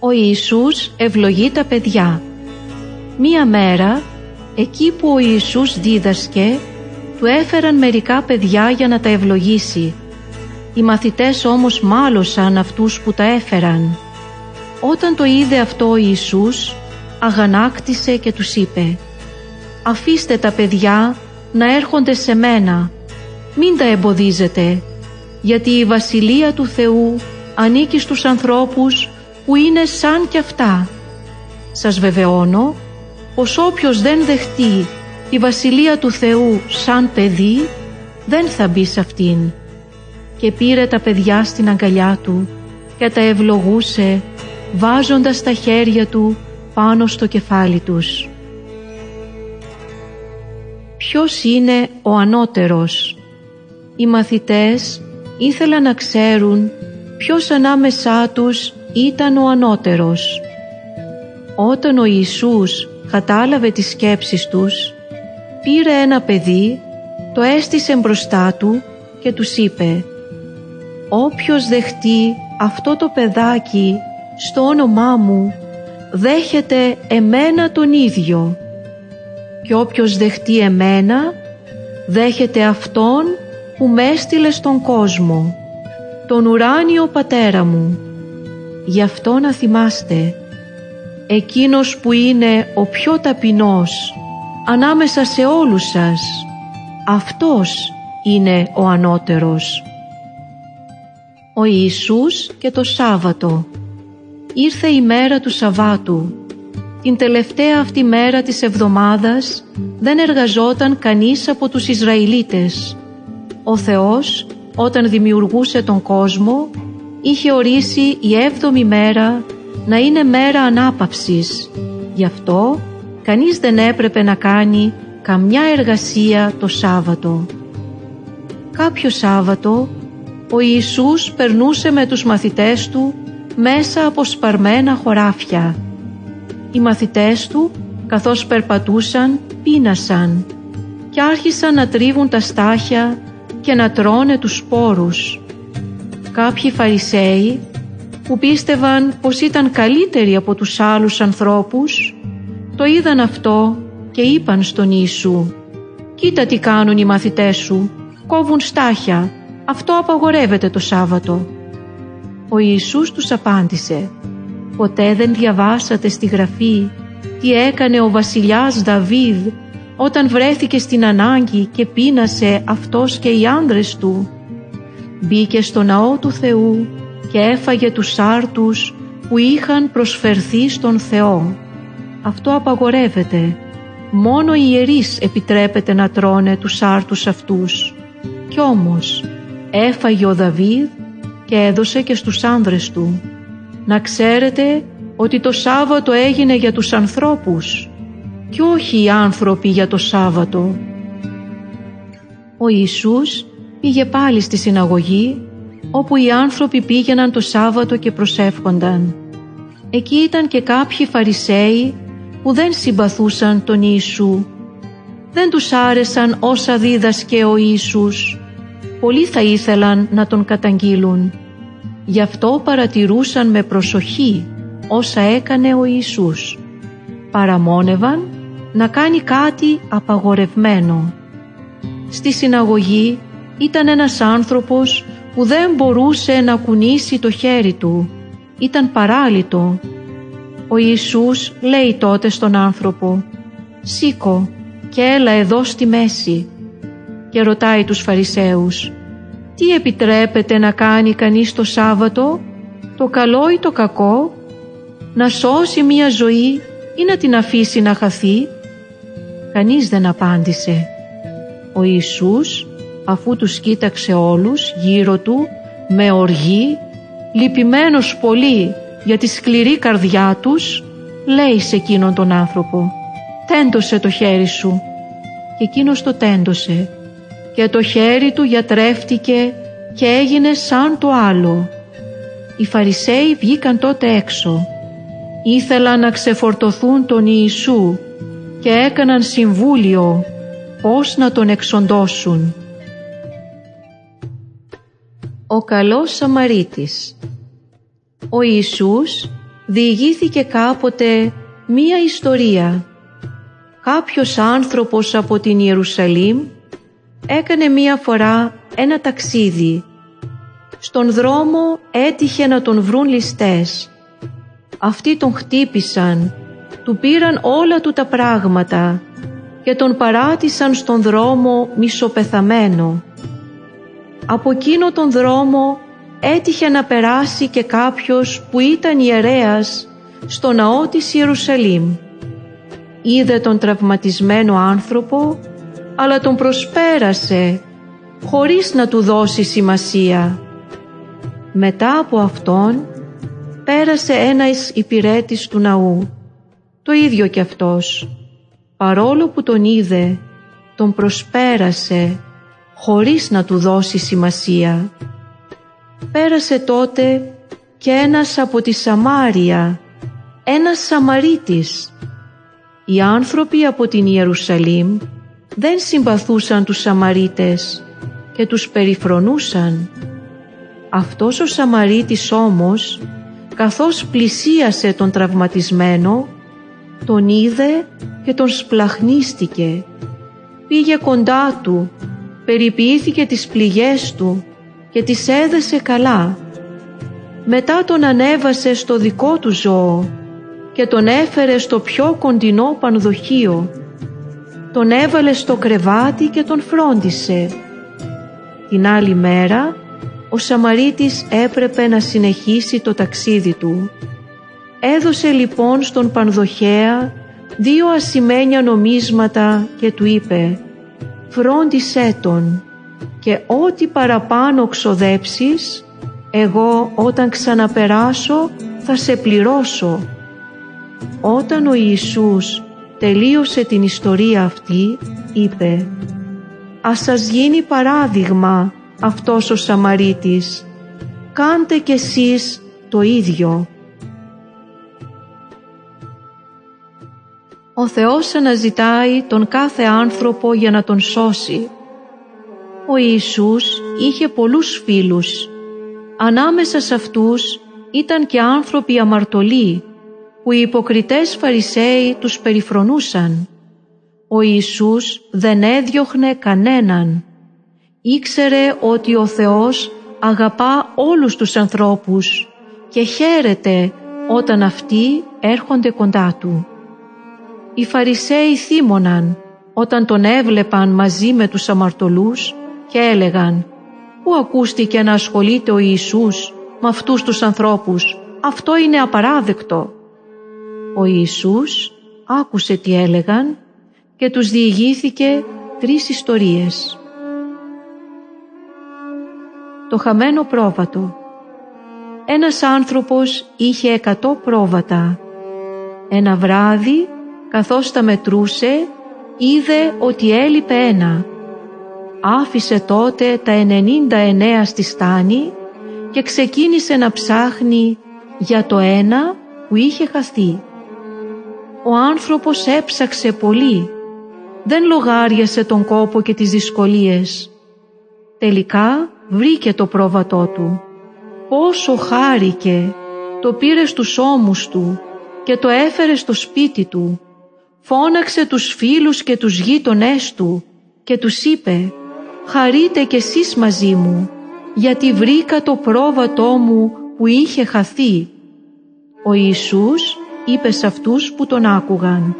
Ο Ιησούς ευλογεί τα παιδιά. Μία μέρα, εκεί που ο Ιησούς δίδασκε, του έφεραν μερικά παιδιά για να τα ευλογήσει. Οι μαθητές όμως μάλωσαν αυτούς που τα έφεραν. Όταν το είδε αυτό ο Ιησούς, αγανάκτησε και τους είπε «Αφήστε τα παιδιά να έρχονται σε μένα, μην τα εμποδίζετε, γιατί η Βασιλεία του Θεού ανήκει στους ανθρώπους που είναι σαν κι αυτά. Σας βεβαιώνω πως όποιος δεν δεχτεί τη Βασιλεία του Θεού σαν παιδί, δεν θα μπει σε αυτήν. Και πήρε τα παιδιά στην αγκαλιά του και τα ευλογούσε βάζοντας τα χέρια του πάνω στο κεφάλι τους. Ποιος είναι ο ανώτερος; Οι μαθητές ήθελαν να ξέρουν ποιος ανάμεσά τους ήταν ο ανώτερος. Όταν ο Ιησούς κατάλαβε τις σκέψεις τους, πήρε ένα παιδί, το έστησε μπροστά του και τους είπε «Όποιος δεχτεί αυτό το παιδάκι στο όνομά μου, δέχεται εμένα τον ίδιο και όποιος δεχτεί εμένα, δέχεται Αυτόν που με έστειλε στον κόσμο, τον ουράνιο Πατέρα μου. Γι' αυτό να θυμάστε, εκείνος που είναι ο πιο ταπεινός ανάμεσα σε όλους σας, αυτός είναι ο ανώτερος. Ο Ιησούς και το Σάββατο Ήρθε η μέρα του Σαββάτου. Την τελευταία αυτή μέρα της εβδομάδας δεν εργαζόταν κανείς από τους Ισραηλίτες. Ο Θεός όταν δημιουργούσε τον κόσμο είχε ορίσει η έβδομη μέρα να είναι μέρα ανάπαυσης. Γι' αυτό κανείς δεν έπρεπε να κάνει καμιά εργασία το Σάββατο. Κάποιο Σάββατο ο Ιησούς περνούσε με τους μαθητές του μέσα από σπαρμένα χωράφια. Οι μαθητές του καθώς περπατούσαν πείνασαν και άρχισαν να τρίβουν τα στάχια και να τρώνε τους σπόρους. Κάποιοι Φαρισαίοι που πίστευαν πως ήταν καλύτεροι από τους άλλους ανθρώπους το είδαν αυτό και είπαν στον Ιησού «Κοίτα τι κάνουν οι μαθητές σου, κόβουν στάχια, αυτό απαγορεύεται το Σάββατο». Ο Ιησούς τους απάντησε «Ποτέ δεν διαβάσατε στη Γραφή τι έκανε ο βασιλιάς Δαβίδ όταν βρέθηκε στην ανάγκη και πείνασε αυτός και οι άνδρες του. Μπήκε στο ναό του Θεού και έφαγε τους άρτους που είχαν προσφερθεί στον Θεό. Αυτό απαγορεύεται. Μόνο οι ιερείς επιτρέπεται να τρώνε τους άρτους αυτούς. Κι όμως έφαγε ο Δαβίδ και έδωσε και στους άνδρες του. Να ξέρετε ότι το Σάββατο έγινε για τους ανθρώπους και όχι οι άνθρωποι για το Σάββατο. Ο Ιησούς πήγε πάλι στη συναγωγή όπου οι άνθρωποι πήγαιναν το Σάββατο και προσεύχονταν. Εκεί ήταν και κάποιοι Φαρισαίοι που δεν συμπαθούσαν τον Ιησού. Δεν τους άρεσαν όσα δίδασκε ο Ιησούς πολλοί θα ήθελαν να τον καταγγείλουν. Γι' αυτό παρατηρούσαν με προσοχή όσα έκανε ο Ιησούς. Παραμόνευαν να κάνει κάτι απαγορευμένο. Στη συναγωγή ήταν ένας άνθρωπος που δεν μπορούσε να κουνήσει το χέρι του. Ήταν παράλυτο. Ο Ιησούς λέει τότε στον άνθρωπο «Σήκω και έλα εδώ στη μέση» και ρωτάει τους Φαρισαίους «Τι επιτρέπεται να κάνει κανείς το Σάββατο, το καλό ή το κακό, να σώσει μία ζωή ή να την αφήσει να χαθεί» Κανείς δεν απάντησε. Ο Ιησούς αφού τους κοίταξε όλους γύρω του με οργή, λυπημένος πολύ για τη σκληρή καρδιά τους, λέει σε εκείνον τον άνθρωπο «Τέντωσε το χέρι σου» και εκείνος το τέντωσε και το χέρι του γιατρεύτηκε και έγινε σαν το άλλο. Οι Φαρισαίοι βγήκαν τότε έξω. Ήθελαν να ξεφορτωθούν τον Ιησού και έκαναν συμβούλιο πώς να τον εξοντώσουν. Ο καλός Σαμαρίτης Ο Ιησούς διηγήθηκε κάποτε μία ιστορία. Κάποιος άνθρωπος από την Ιερουσαλήμ έκανε μία φορά ένα ταξίδι. Στον δρόμο έτυχε να τον βρουν ληστές. Αυτοί τον χτύπησαν, του πήραν όλα του τα πράγματα και τον παράτησαν στον δρόμο μισοπεθαμένο. Από εκείνο τον δρόμο έτυχε να περάσει και κάποιος που ήταν ιερέας στο ναό της Ιερουσαλήμ. Είδε τον τραυματισμένο άνθρωπο, αλλά τον προσπέρασε χωρίς να του δώσει σημασία. Μετά από αυτόν πέρασε ένας υπηρέτης του ναού, το ίδιο κι αυτός. Παρόλο που τον είδε, τον προσπέρασε χωρίς να του δώσει σημασία. Πέρασε τότε και ένας από τη Σαμάρια, ένας Σαμαρίτης. Οι άνθρωποι από την Ιερουσαλήμ δεν συμπαθούσαν τους Σαμαρίτες και τους περιφρονούσαν. Αυτός ο Σαμαρίτης όμως, καθώς πλησίασε τον τραυματισμένο, τον είδε και τον σπλαχνίστηκε. Πήγε κοντά του, περιποιήθηκε τις πληγές του και τις έδεσε καλά. Μετά τον ανέβασε στο δικό του ζώο και τον έφερε στο πιο κοντινό πανδοχείο. Τον έβαλε στο κρεβάτι και τον φρόντισε. Την άλλη μέρα ο Σαμαρίτης έπρεπε να συνεχίσει το ταξίδι του. Έδωσε λοιπόν στον Πανδοχέα δύο ασημένια νομίσματα και του είπε «Φρόντισέ τον και ό,τι παραπάνω ξοδέψεις, εγώ όταν ξαναπεράσω θα σε πληρώσω». Όταν ο Ιησούς τελείωσε την ιστορία αυτή, είπε «Ας σας γίνει παράδειγμα αυτός ο Σαμαρίτης, κάντε κι εσείς το ίδιο». Ο Θεός αναζητάει τον κάθε άνθρωπο για να τον σώσει. Ο Ιησούς είχε πολλούς φίλους. Ανάμεσα σε αυτούς ήταν και άνθρωποι αμαρτωλοί που οι υποκριτές Φαρισαίοι τους περιφρονούσαν. Ο Ιησούς δεν έδιωχνε κανέναν. Ήξερε ότι ο Θεός αγαπά όλους τους ανθρώπους και χαίρεται όταν αυτοί έρχονται κοντά Του. Οι Φαρισαίοι θύμωναν όταν τον έβλεπαν μαζί με τους αμαρτωλούς και έλεγαν «Πού ακούστηκε να ασχολείται ο Ιησούς με αυτούς τους ανθρώπους, αυτό είναι απαράδεκτο». Ο Ιησούς άκουσε τι έλεγαν και τους διηγήθηκε τρεις ιστορίες. Το χαμένο πρόβατο Ένας άνθρωπος είχε εκατό πρόβατα. Ένα βράδυ καθώς τα μετρούσε είδε ότι έλειπε ένα. Άφησε τότε τα 99 στη στάνη και ξεκίνησε να ψάχνει για το ένα που είχε χαθεί. Ο άνθρωπος έψαξε πολύ, δεν λογάριασε τον κόπο και τις δυσκολίες. Τελικά βρήκε το πρόβατό του. Πόσο χάρηκε, το πήρε στους ώμους του και το έφερε στο σπίτι του φώναξε τους φίλους και τους γείτονές του και τους είπε «Χαρείτε κι εσείς μαζί μου, γιατί βρήκα το πρόβατό μου που είχε χαθεί». Ο Ιησούς είπε σε αυτούς που τον άκουγαν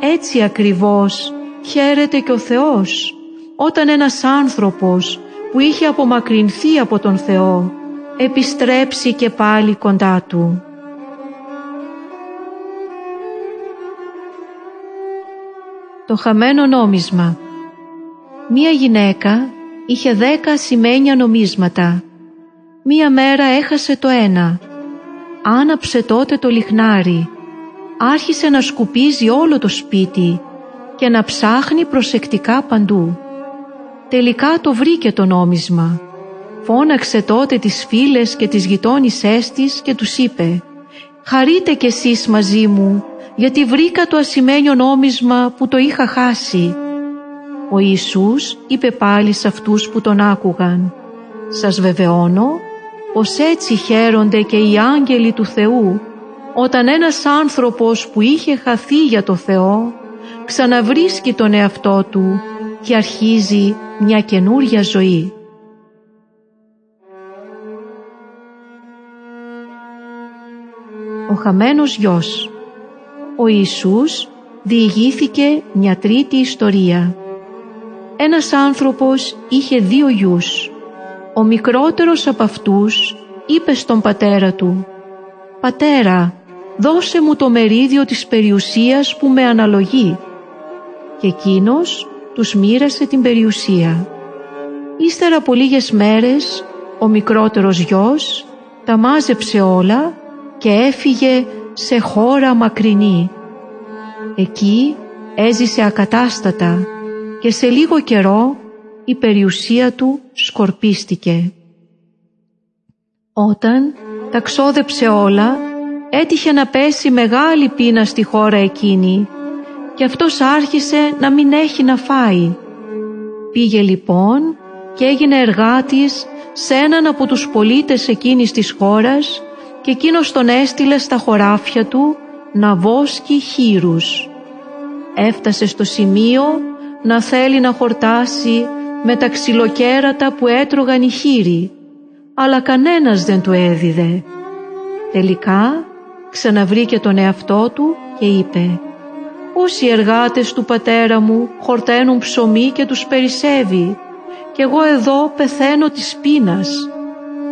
«Έτσι ακριβώς χαίρεται και ο Θεός όταν ένας άνθρωπος που είχε απομακρυνθεί από τον Θεό επιστρέψει και πάλι κοντά Του». Το χαμένο νόμισμα Μία γυναίκα είχε δέκα σημαίνια νομίσματα. Μία μέρα έχασε το ένα. Άναψε τότε το λιχνάρι. Άρχισε να σκουπίζει όλο το σπίτι και να ψάχνει προσεκτικά παντού. Τελικά το βρήκε το νόμισμα. Φώναξε τότε τις φίλες και τις γειτόνισές της και τους είπε «Χαρείτε κι εσείς μαζί μου γιατί βρήκα το ασημένιο νόμισμα που το είχα χάσει. Ο Ιησούς είπε πάλι σε αυτούς που τον άκουγαν «Σας βεβαιώνω πως έτσι χαίρονται και οι άγγελοι του Θεού όταν ένας άνθρωπος που είχε χαθεί για το Θεό ξαναβρίσκει τον εαυτό του και αρχίζει μια καινούρια ζωή. Ο χαμένος γιος Ο Ιησούς διηγήθηκε μια τρίτη ιστορία. Ένας άνθρωπος είχε δύο γιους. Ο μικρότερος από αυτούς είπε στον πατέρα του «Πατέρα, δώσε μου το μερίδιο της περιουσίας που με αναλογεί». Και εκείνος τους μοίρασε την περιουσία. Ύστερα από λίγες μέρες ο μικρότερος γιος τα μάζεψε όλα και έφυγε σε χώρα μακρινή. Εκεί έζησε ακατάστατα και σε λίγο καιρό η περιουσία του σκορπίστηκε. Όταν τα ξόδεψε όλα, έτυχε να πέσει μεγάλη πείνα στη χώρα εκείνη και αυτός άρχισε να μην έχει να φάει. Πήγε λοιπόν και έγινε εργάτης σε έναν από τους πολίτες εκείνης της χώρας και εκείνος τον έστειλε στα χωράφια του να βόσκει χείρους. Έφτασε στο σημείο να θέλει να χορτάσει με τα ξυλοκέρατα που έτρωγαν οι χείροι, αλλά κανένας δεν του έδιδε. Τελικά ξαναβρήκε τον εαυτό του και είπε «Όσοι εργάτες του πατέρα μου χορταίνουν ψωμί και τους περισσεύει και εγώ εδώ πεθαίνω της πείνας.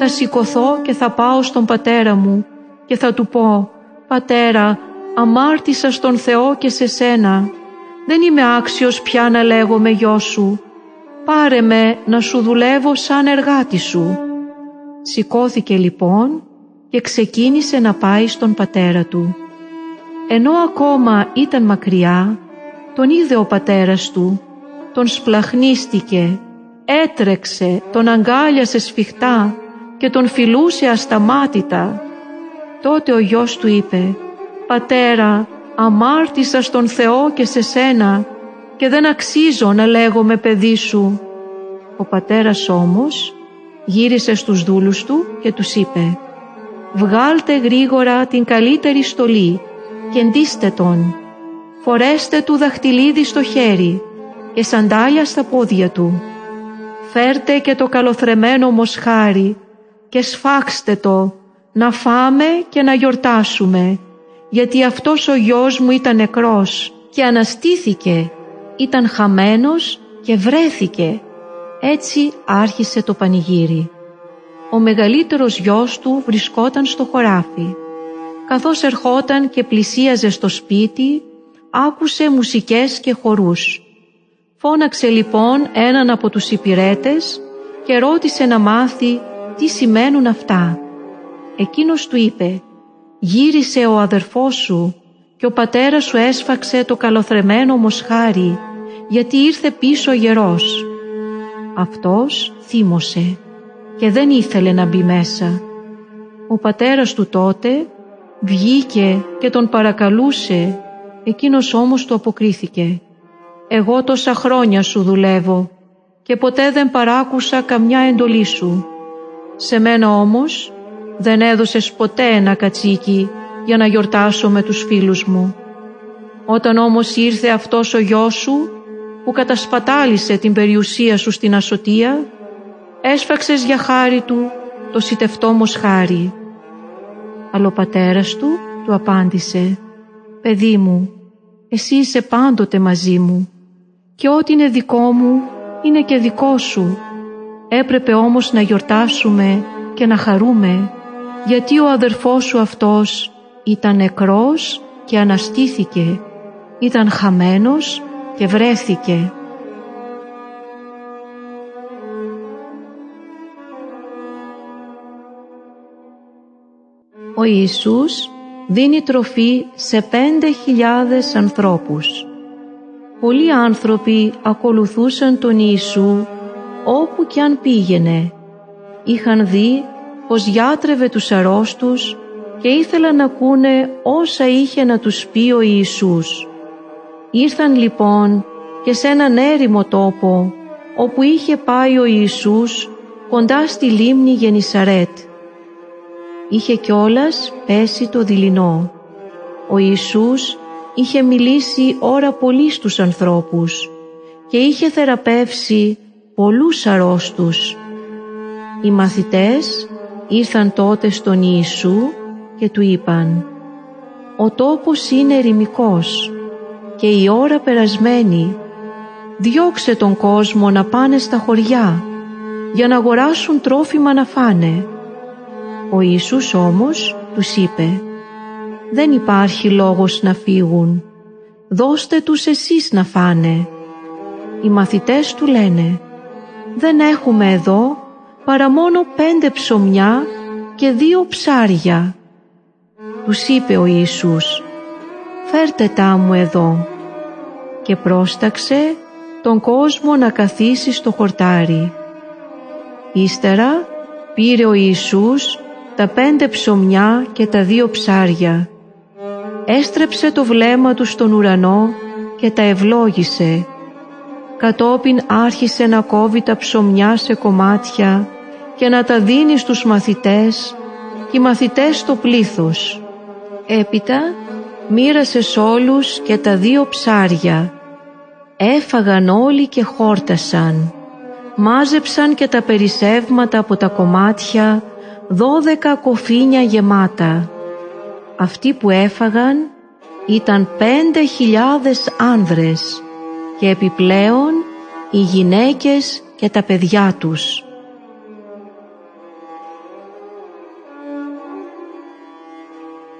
Θα σηκωθώ και θα πάω στον πατέρα μου και θα του πω «Πατέρα, αμάρτησα στον Θεό και σε σένα. Δεν είμαι άξιος πια να λέγομαι γιο σου. Πάρε με να σου δουλεύω σαν εργάτη σου». Σηκώθηκε λοιπόν και ξεκίνησε να πάει στον πατέρα του. Ενώ ακόμα ήταν μακριά, τον είδε ο πατέρας του, τον σπλαχνίστηκε, έτρεξε, τον αγκάλιασε σφιχτά και τον φιλούσε ασταμάτητα. Τότε ο γιος του είπε «Πατέρα, αμάρτησα στον Θεό και σε σένα και δεν αξίζω να λέγομαι παιδί σου». Ο πατέρας όμως γύρισε στους δούλους του και τους είπε «Βγάλτε γρήγορα την καλύτερη στολή και ντύστε τον, φορέστε του δαχτυλίδι στο χέρι και σαντάλια στα πόδια του. Φέρτε και το καλοθρεμένο μοσχάρι και σφάξτε το, να φάμε και να γιορτάσουμε, γιατί αυτός ο γιος μου ήταν νεκρός και αναστήθηκε, ήταν χαμένος και βρέθηκε. Έτσι άρχισε το πανηγύρι. Ο μεγαλύτερος γιος του βρισκόταν στο χωράφι. Καθώς ερχόταν και πλησίαζε στο σπίτι, άκουσε μουσικές και χορούς. Φώναξε λοιπόν έναν από τους υπηρέτες και ρώτησε να μάθει τι σημαίνουν αυτά. Εκείνος του είπε «Γύρισε ο αδερφός σου και ο πατέρας σου έσφαξε το καλοθρεμένο μοσχάρι γιατί ήρθε πίσω γερός». Αυτός θύμωσε και δεν ήθελε να μπει μέσα. Ο πατέρας του τότε βγήκε και τον παρακαλούσε, εκείνος όμως του αποκρίθηκε «Εγώ τόσα χρόνια σου δουλεύω και ποτέ δεν παράκουσα καμιά εντολή σου. Σε μένα όμως δεν έδωσες ποτέ ένα κατσίκι για να γιορτάσω με τους φίλους μου. Όταν όμως ήρθε αυτός ο γιος σου που κατασπατάλησε την περιουσία σου στην ασωτεία, έσφαξες για χάρη του το σιτευτό μοσχάρι. Αλλά ο πατέρας του του απάντησε «Παιδί μου, εσύ είσαι πάντοτε μαζί μου και ό,τι είναι δικό μου είναι και δικό σου. Έπρεπε όμως να γιορτάσουμε και να χαρούμε γιατί ο αδερφός σου αυτός ήταν νεκρός και αναστήθηκε, ήταν χαμένος και βρέθηκε. Ο Ιησούς δίνει τροφή σε πέντε χιλιάδες ανθρώπους. Πολλοί άνθρωποι ακολουθούσαν τον Ιησού όπου κι αν πήγαινε. Είχαν δει πως γιάτρευε τους αρρώστους και ήθελαν να ακούνε όσα είχε να τους πει ο Ιησούς. Ήρθαν λοιπόν και σε έναν έρημο τόπο όπου είχε πάει ο Ιησούς κοντά στη λίμνη Γενισαρέτ. είχε κιόλας πέσει το δειλινό. Ο Ιησούς είχε μιλήσει ώρα πολύ στους ανθρώπους και είχε θεραπεύσει πολλούς αρρώστους. Οι μαθητές ήρθαν τότε στον Ιησού και του είπαν «Ο τόπος είναι ερημικός και η ώρα περασμένη. Διώξε τον κόσμο να πάνε στα χωριά για να αγοράσουν τρόφιμα να φάνε». Ο Ιησούς όμως τους είπε «Δεν υπάρχει λόγος να φύγουν. Δώστε τους εσείς να φάνε». Οι μαθητές του λένε «Δεν έχουμε εδώ παρά μόνο πέντε ψωμιά και δύο ψάρια». Τους είπε ο Ιησούς «Φέρτε τα μου εδώ» και πρόσταξε τον κόσμο να καθίσει στο χορτάρι. Ύστερα πήρε ο Ιησούς τα πέντε ψωμιά και τα δύο ψάρια. Έστρεψε το βλέμμα του στον ουρανό και τα ευλόγησε. Κατόπιν άρχισε να κόβει τα ψωμιά σε κομμάτια και να τα δίνει στους μαθητές και οι μαθητές στο πλήθος. Έπειτα μοίρασε σ' όλους και τα δύο ψάρια. Έφαγαν όλοι και χόρτασαν. Μάζεψαν και τα περισσεύματα από τα κομμάτια δώδεκα κοφίνια γεμάτα. Αυτοί που έφαγαν ήταν πέντε χιλιάδες άνδρες και επιπλέον οι γυναίκες και τα παιδιά τους.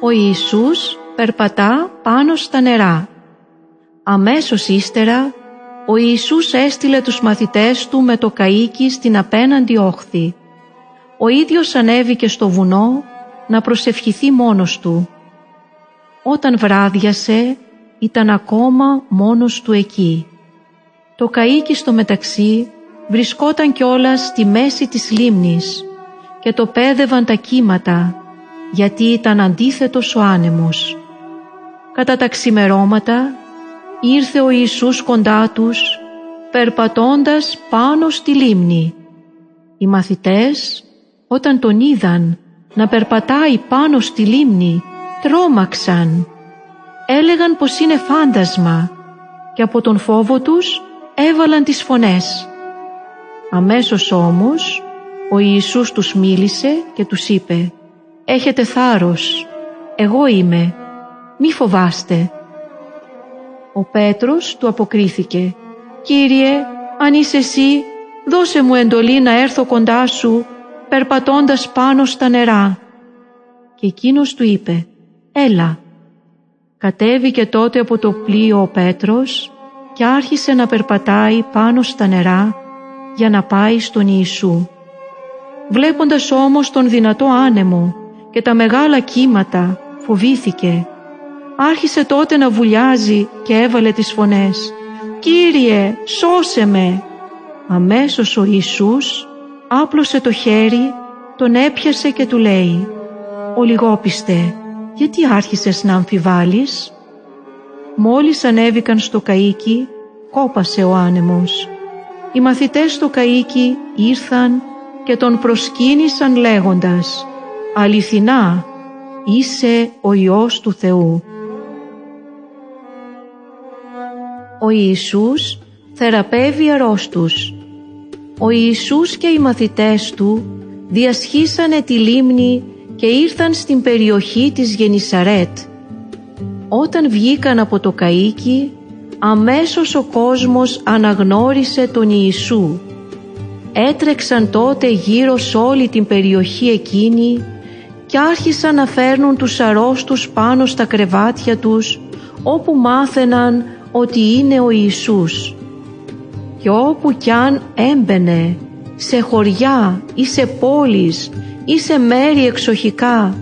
Ο Ιησούς περπατά πάνω στα νερά. Αμέσως ύστερα ο Ιησούς έστειλε τους μαθητές του με το καΐκι στην απέναντι όχθη ο ίδιος ανέβηκε στο βουνό να προσευχηθεί μόνος του. Όταν βράδιασε ήταν ακόμα μόνος του εκεί. Το καΐκι στο μεταξύ βρισκόταν κιόλας στη μέση της λίμνης και το πέδευαν τα κύματα γιατί ήταν αντίθετος ο άνεμος. Κατά τα ξημερώματα ήρθε ο Ιησούς κοντά τους περπατώντας πάνω στη λίμνη. Οι μαθητές όταν τον είδαν να περπατάει πάνω στη λίμνη, τρόμαξαν. Έλεγαν πως είναι φάντασμα και από τον φόβο τους έβαλαν τις φωνές. Αμέσως όμως ο Ιησούς τους μίλησε και τους είπε «Έχετε θάρρος, εγώ είμαι, μη φοβάστε». Ο Πέτρος του αποκρίθηκε «Κύριε, αν είσαι εσύ, δώσε μου εντολή να έρθω κοντά σου περπατώντας πάνω στα νερά. Και εκείνος του είπε «Έλα». Κατέβηκε τότε από το πλοίο ο Πέτρος και άρχισε να περπατάει πάνω στα νερά για να πάει στον Ιησού. Βλέποντας όμως τον δυνατό άνεμο και τα μεγάλα κύματα φοβήθηκε. Άρχισε τότε να βουλιάζει και έβαλε τις φωνές «Κύριε, σώσε με!» Αμέσως ο Ιησούς άπλωσε το χέρι, τον έπιασε και του λέει «Ο λιγόπιστε, γιατί άρχισες να αμφιβάλλεις» Μόλις ανέβηκαν στο καΐκι, κόπασε ο άνεμος. Οι μαθητές στο καΐκι ήρθαν και τον προσκύνησαν λέγοντας «Αληθινά, είσαι ο Υιός του Θεού». Ο Ιησούς θεραπεύει αρρώστους ο Ιησούς και οι μαθητές Του διασχίσανε τη λίμνη και ήρθαν στην περιοχή της Γενισαρέτ. Όταν βγήκαν από το καΐκι, αμέσως ο κόσμος αναγνώρισε τον Ιησού. Έτρεξαν τότε γύρω σε όλη την περιοχή εκείνη και άρχισαν να φέρνουν τους αρρώστους πάνω στα κρεβάτια τους όπου μάθαιναν ότι είναι ο Ιησούς και όπου κι αν έμπαινε σε χωριά ή σε πόλεις ή σε μέρη εξοχικά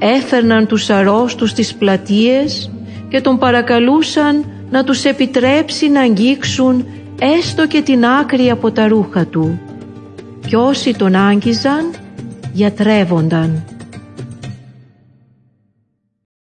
έφερναν τους αρρώστους στις πλατείες και τον παρακαλούσαν να τους επιτρέψει να αγγίξουν έστω και την άκρη από τα ρούχα του. Κι όσοι τον άγγιζαν γιατρεύονταν.